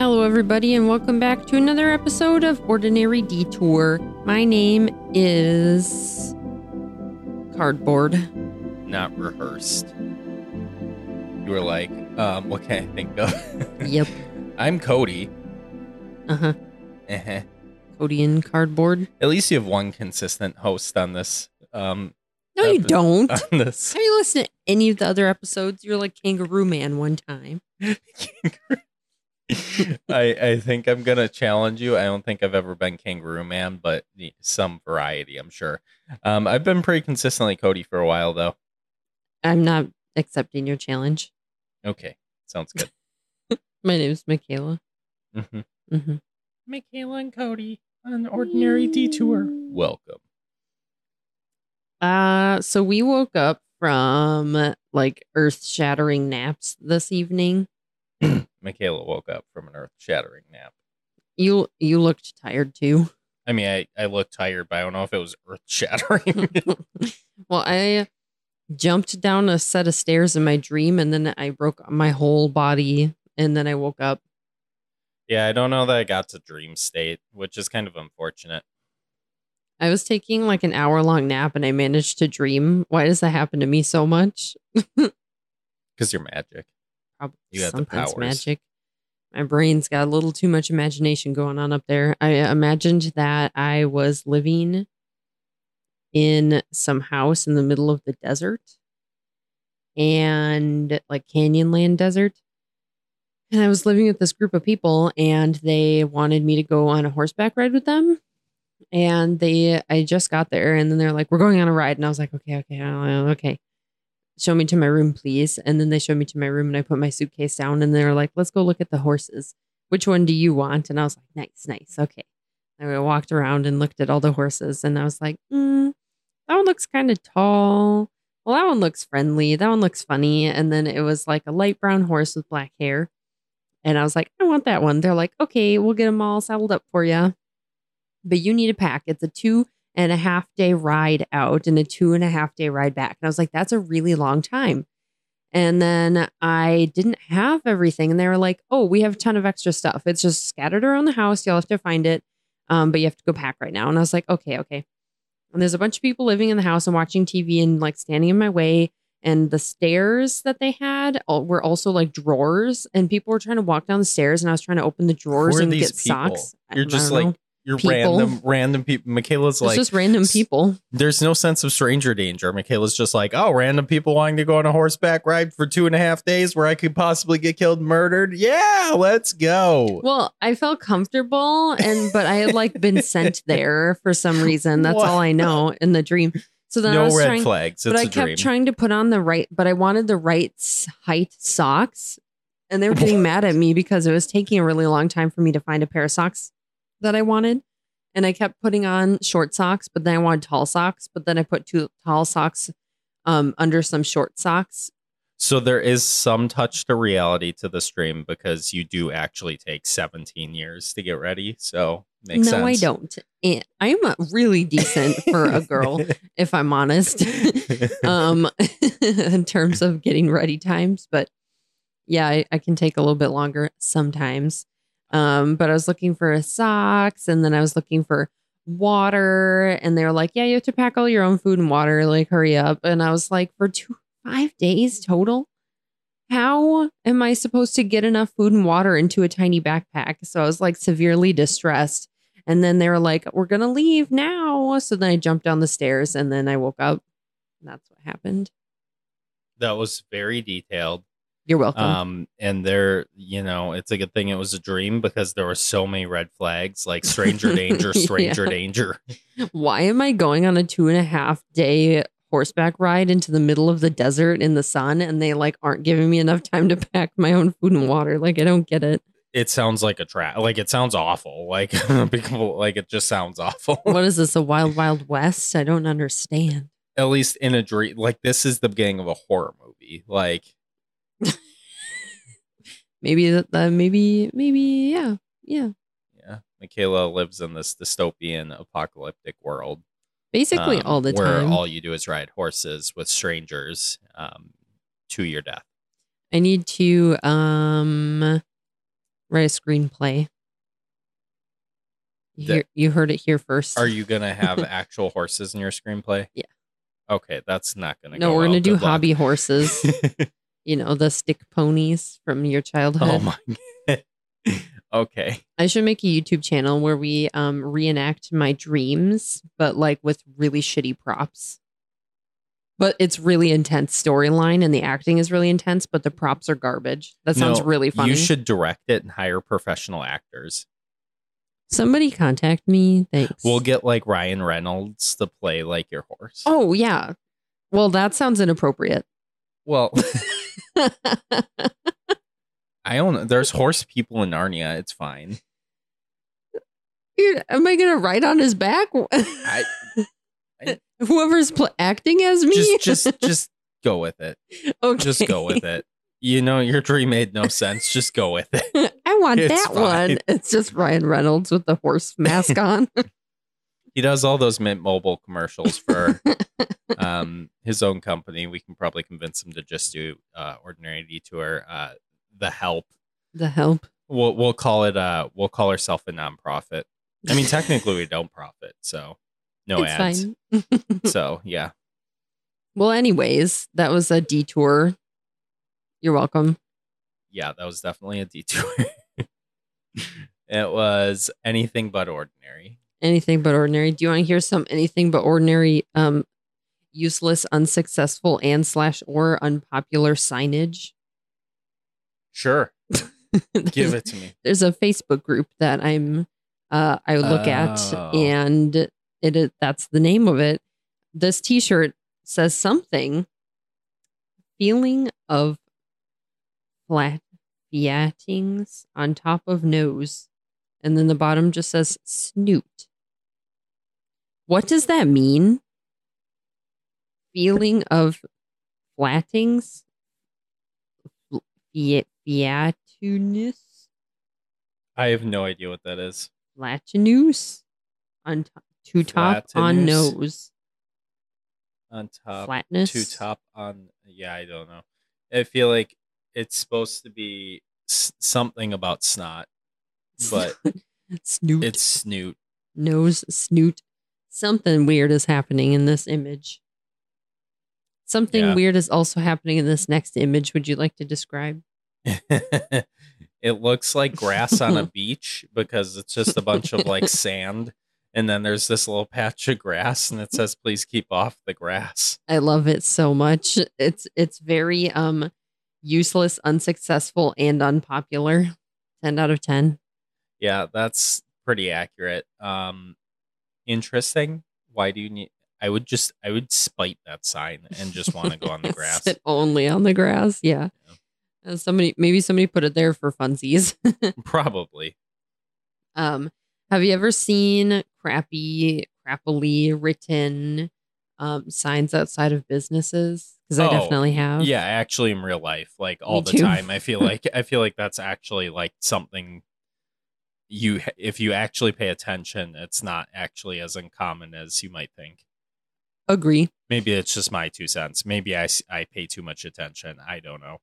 Hello, everybody, and welcome back to another episode of Ordinary Detour. My name is Cardboard. not rehearsed. You were like, um, what can I think of? Yep. I'm Cody. Uh huh. Eh-heh. Cody and Cardboard. At least you have one consistent host on this. Um, No, you don't. on this. Have you listened to any of the other episodes? You're like Kangaroo Man one time. I I think I'm gonna challenge you. I don't think I've ever been Kangaroo Man, but some variety, I'm sure. Um, I've been pretty consistently Cody for a while though. I'm not accepting your challenge. Okay, sounds good. My name's Mikayla. hmm hmm Mikayla and Cody on an Ordinary Detour. Welcome. Uh, so we woke up from like earth shattering naps this evening. Mikayla woke up from an earth shattering nap. You you looked tired too. I mean, I, I look tired, but I don't know if it was earth shattering. well, I jumped down a set of stairs in my dream and then I broke my whole body and then I woke up. yeah, I don't know that I got to dream state, which is kind of unfortunate. I was taking like an hour long nap and I managed to dream. Why does that happen to me so much? Because you're magic. Probably You have the something's powers. magic. My brain's got a little too much imagination going on up there. I imagined that I was living in some house in the middle of the desert and like Canyonland Desert. And I was living with this group of people and they wanted me to go on a horseback ride with them. And they, I just got there and then they're like, we're going on a ride. And I was like, okay, okay, uh, okay show me to my room, please. And then they showed me to my room and I put my suitcase down and they're like, let's go look at the horses. Which one do you want? And I was like, nice, nice. Okay. And I walked around and looked at all the horses and I was like, mm, that one looks kind of tall. Well, that one looks friendly. That one looks funny. And then it was like a light brown horse with black hair. And I was like, I want that one. They're like, okay, we'll get them all saddled up for you. But you need a pack. It's a two and a half day ride out and a two and a half day ride back. And I was like, that's a really long time. And then I didn't have everything. And they were like, oh, we have a ton of extra stuff. It's just scattered around the house. You'll have to find it. Um, but you have to go pack right now. And I was like, okay, okay. And there's a bunch of people living in the house and watching TV and like standing in my way. And the stairs that they had were also like drawers. And people were trying to walk down the stairs. And I was trying to open the drawers and get people? socks. You're just like know. You're People. random random people. Mikayla's it's like just random people. There's no sense of stranger danger. Mikayla's just like, oh, random people wanting to go on a horseback ride for two and a half days where I could possibly get killed, murdered. Yeah, let's go. Well, I felt comfortable and but I had like been sent there for some reason. That's What? all I know in the dream. So then I no was red trying, flags. It's but I kept dream. trying to put on the right, but I wanted the right height socks, and they were getting mad at me because it was taking a really long time for me to find a pair of socks that I wanted. And I kept putting on short socks, but then I wanted tall socks, but then I put two tall socks um, under some short socks. So there is some touch to reality to the stream because you do actually take 17 years to get ready. So makes no, sense. I don't. And I'm really decent for a girl, if I'm honest. um in terms of getting ready times but yeah I, I can take a little bit longer sometimes um but i was looking for socks and then i was looking for water and they were like yeah you have to pack all your own food and water like hurry up. And i was like for two five days total? How am i supposed to get enough food and water into a tiny backpack? So i was like severely distressed. And then they were like we're gonna leave now. So then i jumped down the stairs and then i woke up. That's what happened. that was very detailed. You're welcome. Um, and there, you know, it's a good thing it was a dream because there were so many red flags like stranger danger, stranger Yeah. danger. Why am I going on a two and a half day horseback ride into the middle of the desert in the sun and they like aren't giving me enough time to pack my own food and water? Like I don't get it. It sounds like a trap. Like it sounds awful. Like people, like it just sounds awful. What is this? A wild wild west? I don't understand. At least in a dream, like this is the beginning of a horror movie. Like Maybe that, that maybe maybe yeah. Yeah. yeah, Mikayla lives in this dystopian apocalyptic world. Basically um, all the where time. all you do is ride horses with strangers um, to your death. I need to um Write a screenplay. You, That- hear, you heard it here first. Are you gonna have actual horses in your screenplay? Yeah. Okay, that's not gonna. no, go we're well. gonna do luck. hobby horses. you know, the stick ponies from your childhood. oh my. God. okay. I should make a YouTube channel where we um reenact my dreams, but like with really shitty props. But it's really intense storyline and the acting is really intense, but the props are garbage. That sounds No, really funny. You should direct it and hire professional actors. Somebody contact me. Thanks. We'll get like Ryan Reynolds to play like your horse. Oh yeah. Well, that sounds inappropriate. Well, I don't know. There's horse people in Narnia. It's fine. Dude, am I gonna ride on his back? I Whoever's pl- acting as me. just just just go with it. okay. Just go with it. You know your dream made no sense. Just go with it. I want It's that one. It's just Ryan Reynolds with the horse mask on. He does all those Mint Mobile commercials for um his own company. We can probably convince him to just do uh ordinary detour. Uh the help. the help. We'll we'll call it uh we'll call ourselves a nonprofit. I mean technically we don't profit, so no it's ads. fine. So yeah. well, anyways, that was a detour. You're welcome. Yeah, that was definitely a detour. it was anything but ordinary. Anything but ordinary. Do you want to hear some anything but ordinary, um, useless, unsuccessful, and slash or unpopular signage? Sure. Give it to me. There's a Facebook group that I'm uh I look Oh. at and it that's the name of it. This t-shirt says something feeling of flat fiatings on top of nose and then the bottom just says snoot. What does that mean? Feeling of flattings? Fiat fiatunus? I have no idea what that is. Flatinus? On top, to top on nose. On top Flatness? to top on yeah, I don't know. I feel like it's supposed to be s- something about snot, but snoot. it's snoot. nose, snoot. Something weird is happening in this image. Something Yeah. weird is also happening in this next image. Would you like to describe? it looks like grass on a beach because it's just a bunch of like sand and then there's this little patch of grass and it says please keep off the grass. I love it so much. It's it's very um useless, unsuccessful, and unpopular. Ten out of ten. Yeah, that's pretty accurate. Um interesting. Why do you need I would just I would spite that sign and just want to go on the grass. Sit only on the grass. Yeah. Uh, somebody maybe somebody put it there for funsies. Probably. um, have you ever seen crappy, crappily written um signs outside of businesses? Because I Oh, definitely have. Yeah, actually in real life, like all the too. time. I feel like I feel like that's actually like something you if you actually pay attention, it's not actually as uncommon as you might think. Agree. Maybe it's just my two cents. Maybe I I pay too much attention. I don't know.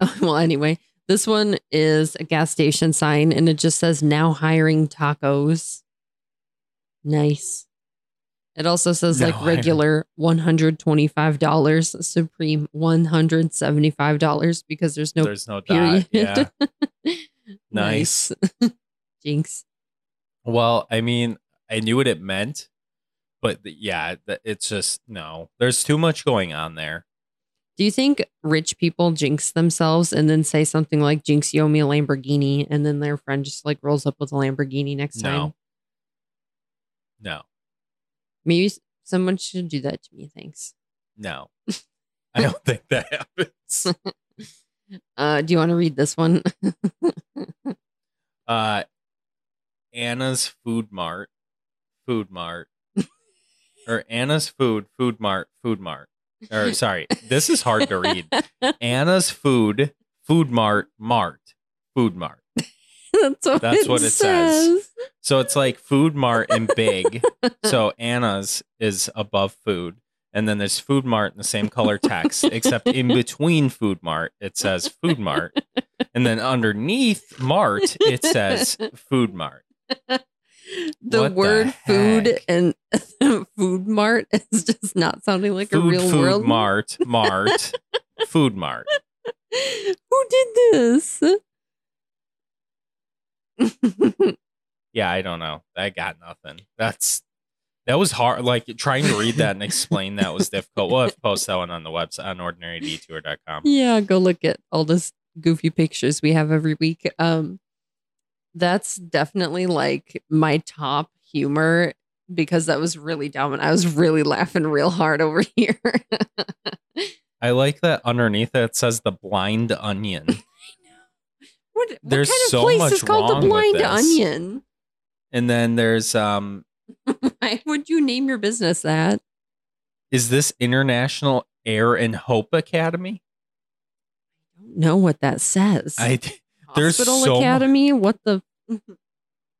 well, anyway, this one is a gas station sign and it just says now hiring tacos. Nice. It also says Now like regular $125, supreme $175 because there's no There's no period. dot. Yeah. Nice. Jinx. Well, I mean, I knew what it meant, but th- yeah, it's just no. There's too much going on there. Do you think rich people jinx themselves and then say something like jinx you owe me a Lamborghini and then their friend just like rolls up with a Lamborghini next time? No. No. Maybe someone should do that to me. Thanks. No. I don't think that happens. Uh, do you want to read this one? Uh Anna's Food Mart. Food Mart. or Anna's Food, Food Mart, Food Mart. Or sorry, this is hard to read. Anna's Food, Food Mart, Mart, Food Mart. That's what, That's it, what it says. So it's like Food Mart and big. so Anna's is above food. And then there's Food Mart in the same color text, except in between Food Mart, it says Food Mart. and then underneath Mart it says Food Mart. the What the word food and food mart is just not sounding like Food a real Food world. Mart Mart Food Mart. Who did this? Yeah, I don't know. I got nothing. That's that was hard. Like trying to read that and explain that was difficult. We'll have to post that one on the website on ordinarydetour.com. yeah, go look at all this goofy pictures we have every week. Um, that's definitely like my top humor because that was really dumb and I was really laughing real hard over here. I like that underneath it says the blind onion. what, what There's kind of so place much is called the Blind. Onion? And then there's um Why would you name your business that? is this International Air and Hope Academy? I don't know what that says. I there's Hospital so mu- Academy? What the?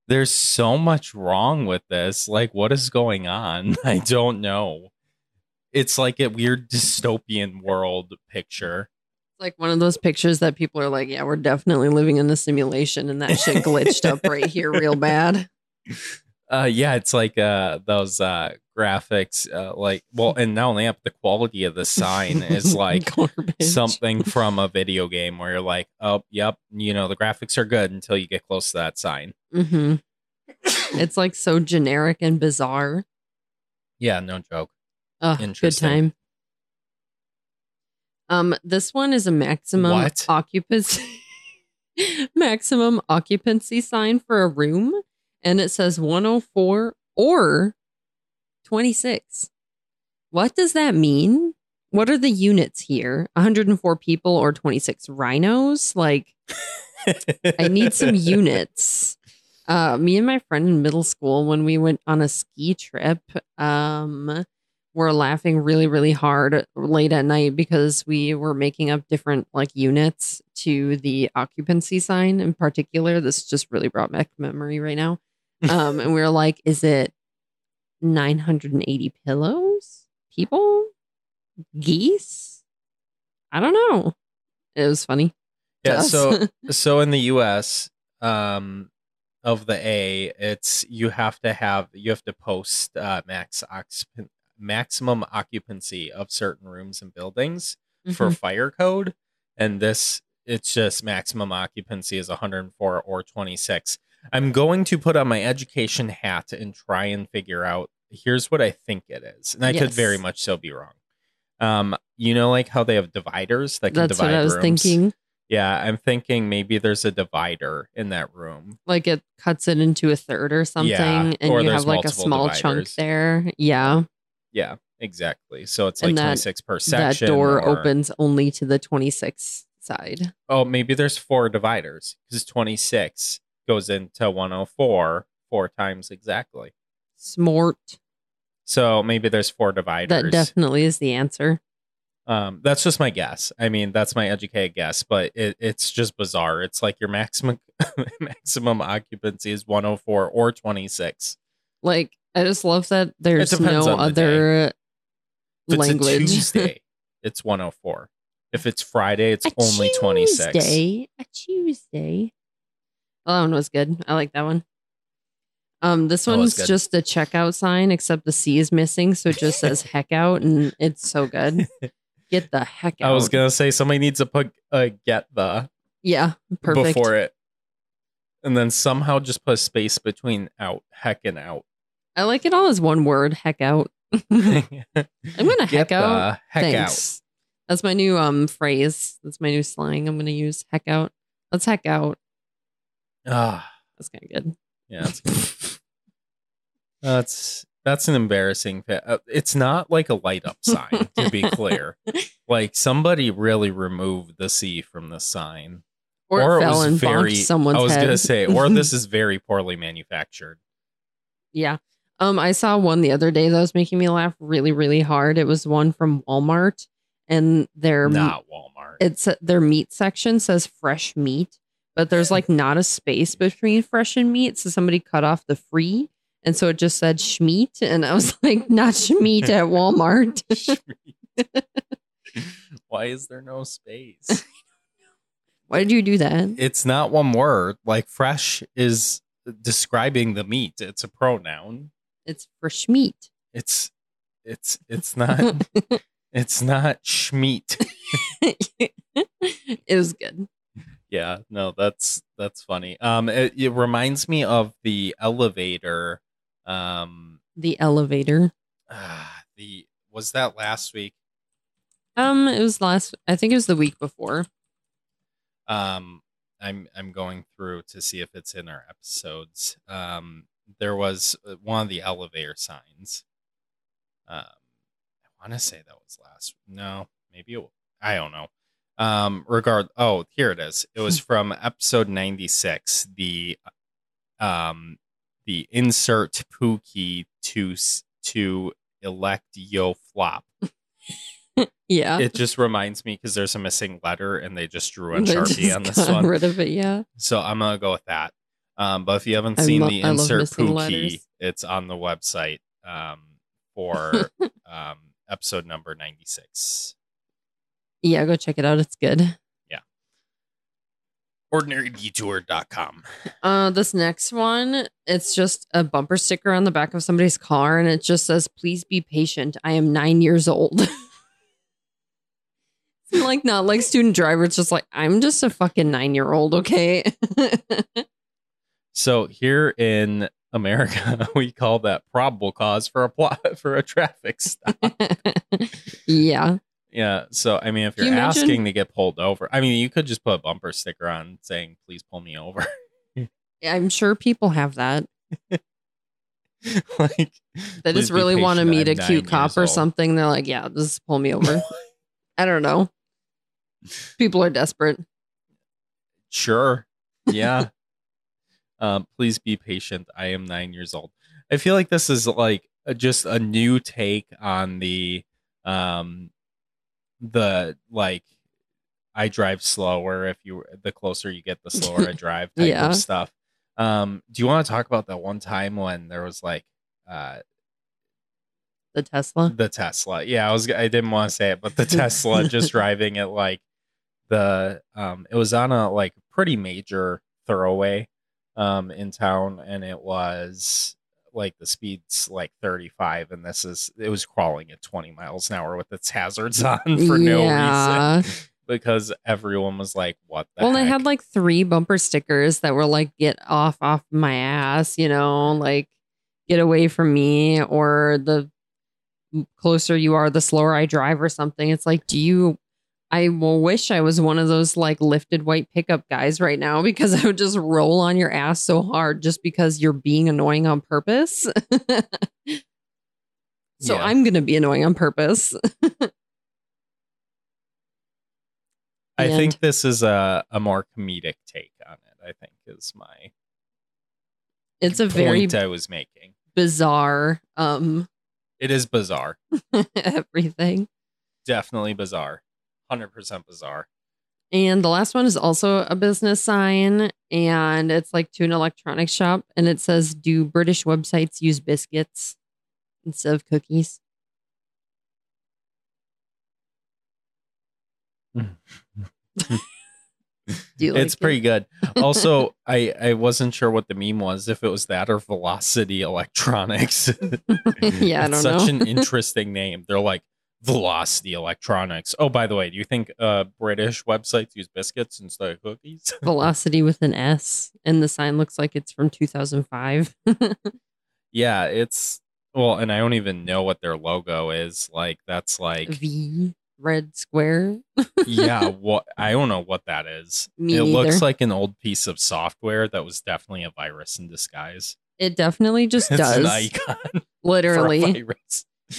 there's so much wrong with this. Like what is going on? I don't know. It's like a weird dystopian world picture. like one of those pictures that people are like, yeah, we're definitely living in a simulation, and that shit glitched up right here real bad. Uh yeah, it's like uh those uh graphics uh like well and not only that, the quality of the sign is like something from a video game where you're like, oh, yep, you know, the graphics are good until you get close to that sign. hmm It's like so generic and bizarre. Yeah, no joke. Ugh, good time. Um, this one is a maximum What? occupancy maximum occupancy sign for a room, and it says 104 or 26. What does that mean? What are the units here? 104 people or 26 rhinos? Like, I need some units. Uh, me and my friend in middle school, when we went on a ski trip, um, were laughing really, really hard late at night because we were making up different like units to the occupancy sign in particular. This just really brought back memory right now. Um, and we were like, is it 980 pillows? People? Geese? I don't know. It was funny. yeah, so so in the US, um of the A, it's you have to have you have to post uh max occup- maximum occupancy of certain rooms and buildings for Mhm. fire code and this it's just maximum occupancy is 104 or 26 i'm going to put on my education hat and try and figure out here's what i think it is and i could very much so be wrong um you know like how they have dividers that can That's divide what I was rooms? thinking. yeah i'm thinking maybe there's a divider in that room Like it cuts it into a third or something, Yeah, and or you have like a small dividers. chunk there. Yeah, yeah exactly so it's And like that- 26 per section. that door or- opens only to the 26 side. oh maybe there's four dividers because 26 goes into 104 four times exactly Smart. So maybe there's four dividers. That definitely is the answer. um, that's just my guess. I mean, that's my educated guess, but it, it's just bizarre. It's like your maximum maximum occupancy is 104 or 26. Like I just love that there's no on the other If it's language. Tuesday, it's 104. If it's Friday, it's A only 26. A Tuesday. That one was good. I like that one. Um, this one's good. just a checkout sign, except the C is missing, so it just says heck out, and it's so good. Get the heck out. I was gonna say somebody needs to put a get the Yeah, perfect. before it, and then somehow just put a space between out, heck and out. I like it all as one word, heck out. I'm gonna heck out. The heck out. Thanks. That's my new um phrase. That's my new slang. I'm gonna use heck out. Let's heck out. Ah, That's kind of good. yeah, that's good. that's that's an embarrassing. Fa- uh, it's not like a light up sign, to be clear. Like somebody really removed the C from the sign, Or, it it fell was and very. bonked someone's I was head. gonna say, or this is very poorly manufactured. Yeah. Um, I saw one the other day that was making me laugh really, really hard. It was one from Walmart, and their Not Walmart. it's their meat section says fresh meat, but there's like not a space between fresh and meat, so somebody cut off the free, and so it just said schmeat, and I was like, not schmeat at Walmart. Why is there no space? Why did you do that? It's not one word. Like fresh is describing the meat. It's a pronoun. It's for Schmeat. It's it's it's not it's not schmeat. it was good. Yeah, no, that's that's funny. Um, it, it reminds me of the elevator. Um, The elevator. ah, the was that last week? Um, it was last. I think it was the week before. Um, I'm I'm going through to see if it's in our episodes. Um, there was uh, one of the elevator signs. Um, I want to say that was last. No, maybe it, I don't know. Um, regard. Oh, here it is. It was from episode ninety six. The um, the insert Pookie to s- to elect Yo Flop. Yeah. It just reminds me because there's a missing letter and they just drew a They Sharpie on this got one. Rid of it. Yeah. So I'm gonna go with that. Um, but if you haven't seen lo- the insert Pookie, letters. it's on the website um, for um, episode number 96. Yeah. Go check it out. It's good. Yeah. OrdinaryDetour.com. Uh, this next one, it's just a bumper sticker on the back of somebody's car, and it just says, "Please be patient. I am nine years old." Like not like student driver. It's just like I'm just a fucking nine year old. Okay. So here in America, we call that probable cause for a plot for a traffic stop. yeah. Yeah. So I mean, if you're you imagine- asking to get pulled over, I mean, you could just put a bumper sticker on saying, "Please pull me over." I'm sure people have that. like They just really want to meet a I'm cute cop or old. something. They're like, yeah, just pull me over. I don't know. People are desperate. Sure. Yeah. um, please be patient. I am nine years old. I feel like this is like a, just a new take on the um the like I drive slower if you the closer you get the slower I drive type Yeah. of stuff. Um, do you want to talk about that one time when there was like uh The Tesla. the Tesla. Yeah, I was I didn't want to say it, but the Tesla just driving it like the um it was on a like pretty major thoroughway um in town and it was like the speed's like 35 and this is it was crawling at 20 miles an hour with its hazards on for no reason because everyone was like what the Well, they had like three bumper stickers that were like, get off off my ass, you know, like get away from me, or the closer you are, the slower I drive, or something. It's like, do you? I will wish I was one of those like lifted white pickup guys right now because I would just roll on your ass so hard just because you're being annoying on purpose. so Yeah. I'm going to be annoying on purpose. I And- think this is a, a more comedic take on it i think is my It's a very i was making bizarre um it is bizarre everything. definitely bizarre 100% bizarre And the last one is also a business sign, and it's like to an electronics shop, and it says, "Do British websites use biscuits instead of cookies?" Do you like it's it? pretty good also i i wasn't sure what the meme was if it was that or velocity electronics yeah, I don't such know. an interesting name they're like velocity electronics oh by the way do you think uh british websites use biscuits instead of cookies Velocity with an S, and the sign looks like it's from 2005. yeah it's well and i don't even know what their logo is like that's like v red square. yeah what i don't know what that is Me it neither. looks like an old piece of software that was definitely a virus in disguise It definitely just it's an does. icon for a Literally.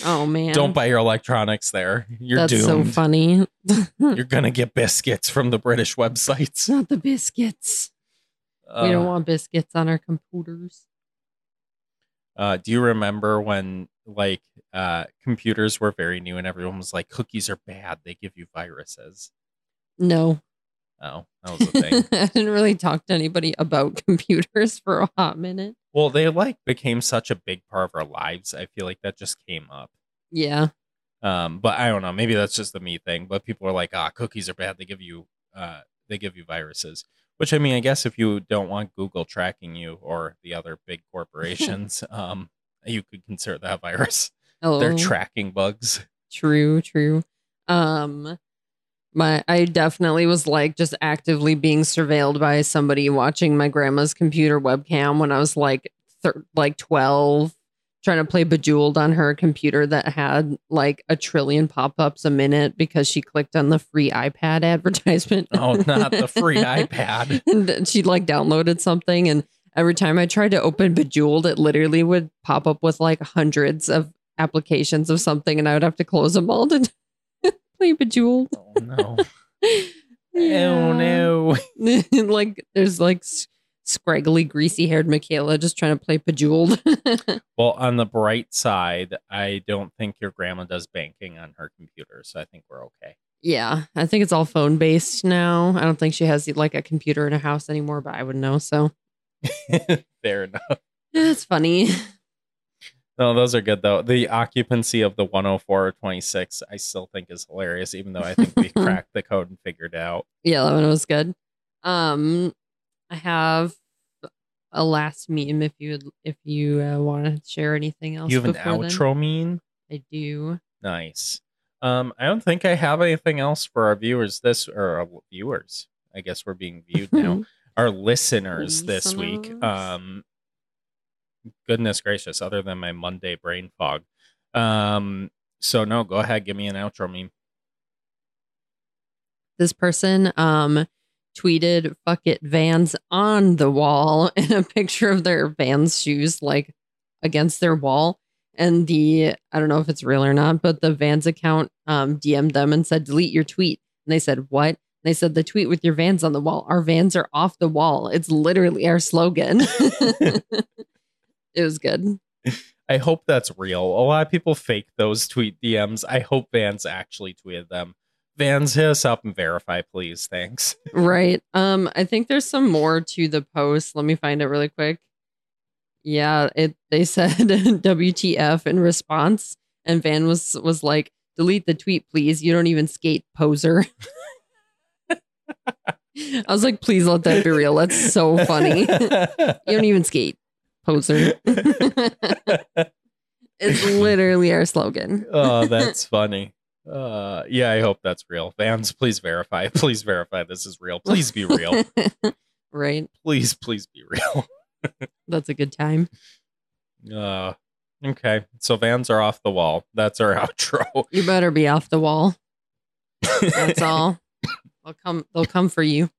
Oh man. don't buy your electronics there you're That's so funny. you're gonna get biscuits from the british websites Not the biscuits. we don't Uh, want biscuits on our computers. uh, do you remember when like uh computers were very new and everyone was like cookies are bad they give you viruses No. Oh that was a thing I didn't really talk to anybody about computers for a hot minute. well they like became such a big part of our lives i feel like that just came up Yeah. Um, but I don't know. Maybe that's just the me thing. But people are like, ah, cookies are bad. They give you uh, they give you viruses. Which I mean, I guess if you don't want Google tracking you or the other big corporations, um, you could consider that virus. Oh, They're tracking bugs. true, true. Um, my I definitely was like just actively being surveilled by somebody watching my grandma's computer webcam when I was like thir- like twelve, trying to play Bejeweled on her computer that had like a trillion pop ups a minute because she clicked on the free iPad advertisement. Oh, not the free iPad. and she like downloaded something and every time I tried to open Bejeweled, it literally would pop up with like hundreds of applications of something and I would have to close them all to play Bejeweled. Oh no. Oh no. like there's like scraggly, greasy haired Mikayla just trying to play Bejeweled. Well, on the bright side, I don't think your grandma does banking on her computer, so I think we're okay. yeah, I think it's all phone based now. I don't think she has like a computer in her house anymore, but I would know. So Fair enough. it's funny. No, those are good though. The occupancy of the 104 or 26, I still think is hilarious, even though I think we cracked the code and figured it out. Yeah, that one was good. Um, I have a last meme if you would, if you uh, want to share anything else. You have an before then. outro mean? I do. Nice. Um, I don't think I have anything else for our viewers this or our viewers. I guess we're being viewed now. our listeners this week. Listeners. Um, goodness gracious, other than my Monday brain fog. Um, so no, go ahead, give me an outro meme. this person um tweeted fuck it vans on the wall and a picture of their vans shoes like against their wall. And the i don't know if it's real or not but the vans account um dm'd them and said delete your tweet. And they said what? And they said the tweet with your vans on the wall. Our vans are off the wall. It's literally our slogan it was good I hope that's real. A lot of people fake those tweet DMs. I hope Vans actually tweeted them. Vans, hit us up and verify, please. Thanks. Right. Um, I think there's some more to the post. Let me find it really quick. Yeah, it they said WTF in response, and Van was was like, delete the tweet, please. You don't even skate, poser. I was like, please let that be real. That's so funny. you don't even skate, poser. it's literally our slogan. oh, that's funny. Uh, yeah, I hope that's real. Vans, please verify. Please verify this is real. Please be real. right. Please, please be real. That's a good time. Uh, okay. So Vans are off the wall. That's our outro. You better be off the wall. That's all. They'll come. They'll come for you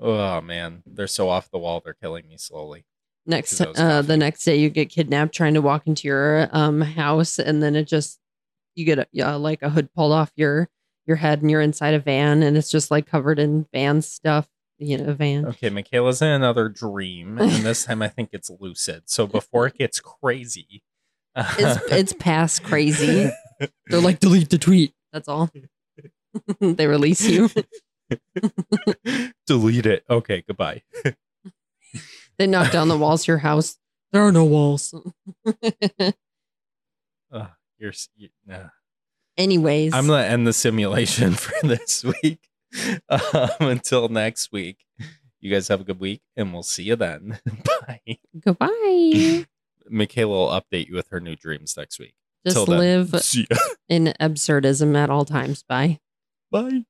oh man, they're so off the wall. They're killing me slowly. Next. Uh, the next day, you get kidnapped trying to walk into your um house, and then it just you get a, uh, like a hood pulled off your your head, and you're inside a van, and it's just like covered in van stuff. You know, van. Okay, Mikayla's in another dream, and this time I think it's lucid. So before it gets crazy, It's it's past crazy. They're like delete the tweet. That's all. they release you. delete it. Okay, goodbye. They knock down the walls of your house. There are no walls. Uh, you're, you, nah. Anyways, I'm gonna end the simulation for this week. Um, until next week, you guys have a good week, and we'll see you then. Bye. goodbye. Mikayla will update you with her new dreams next week. Just then. live in absurdism at all times. Bye. Bye.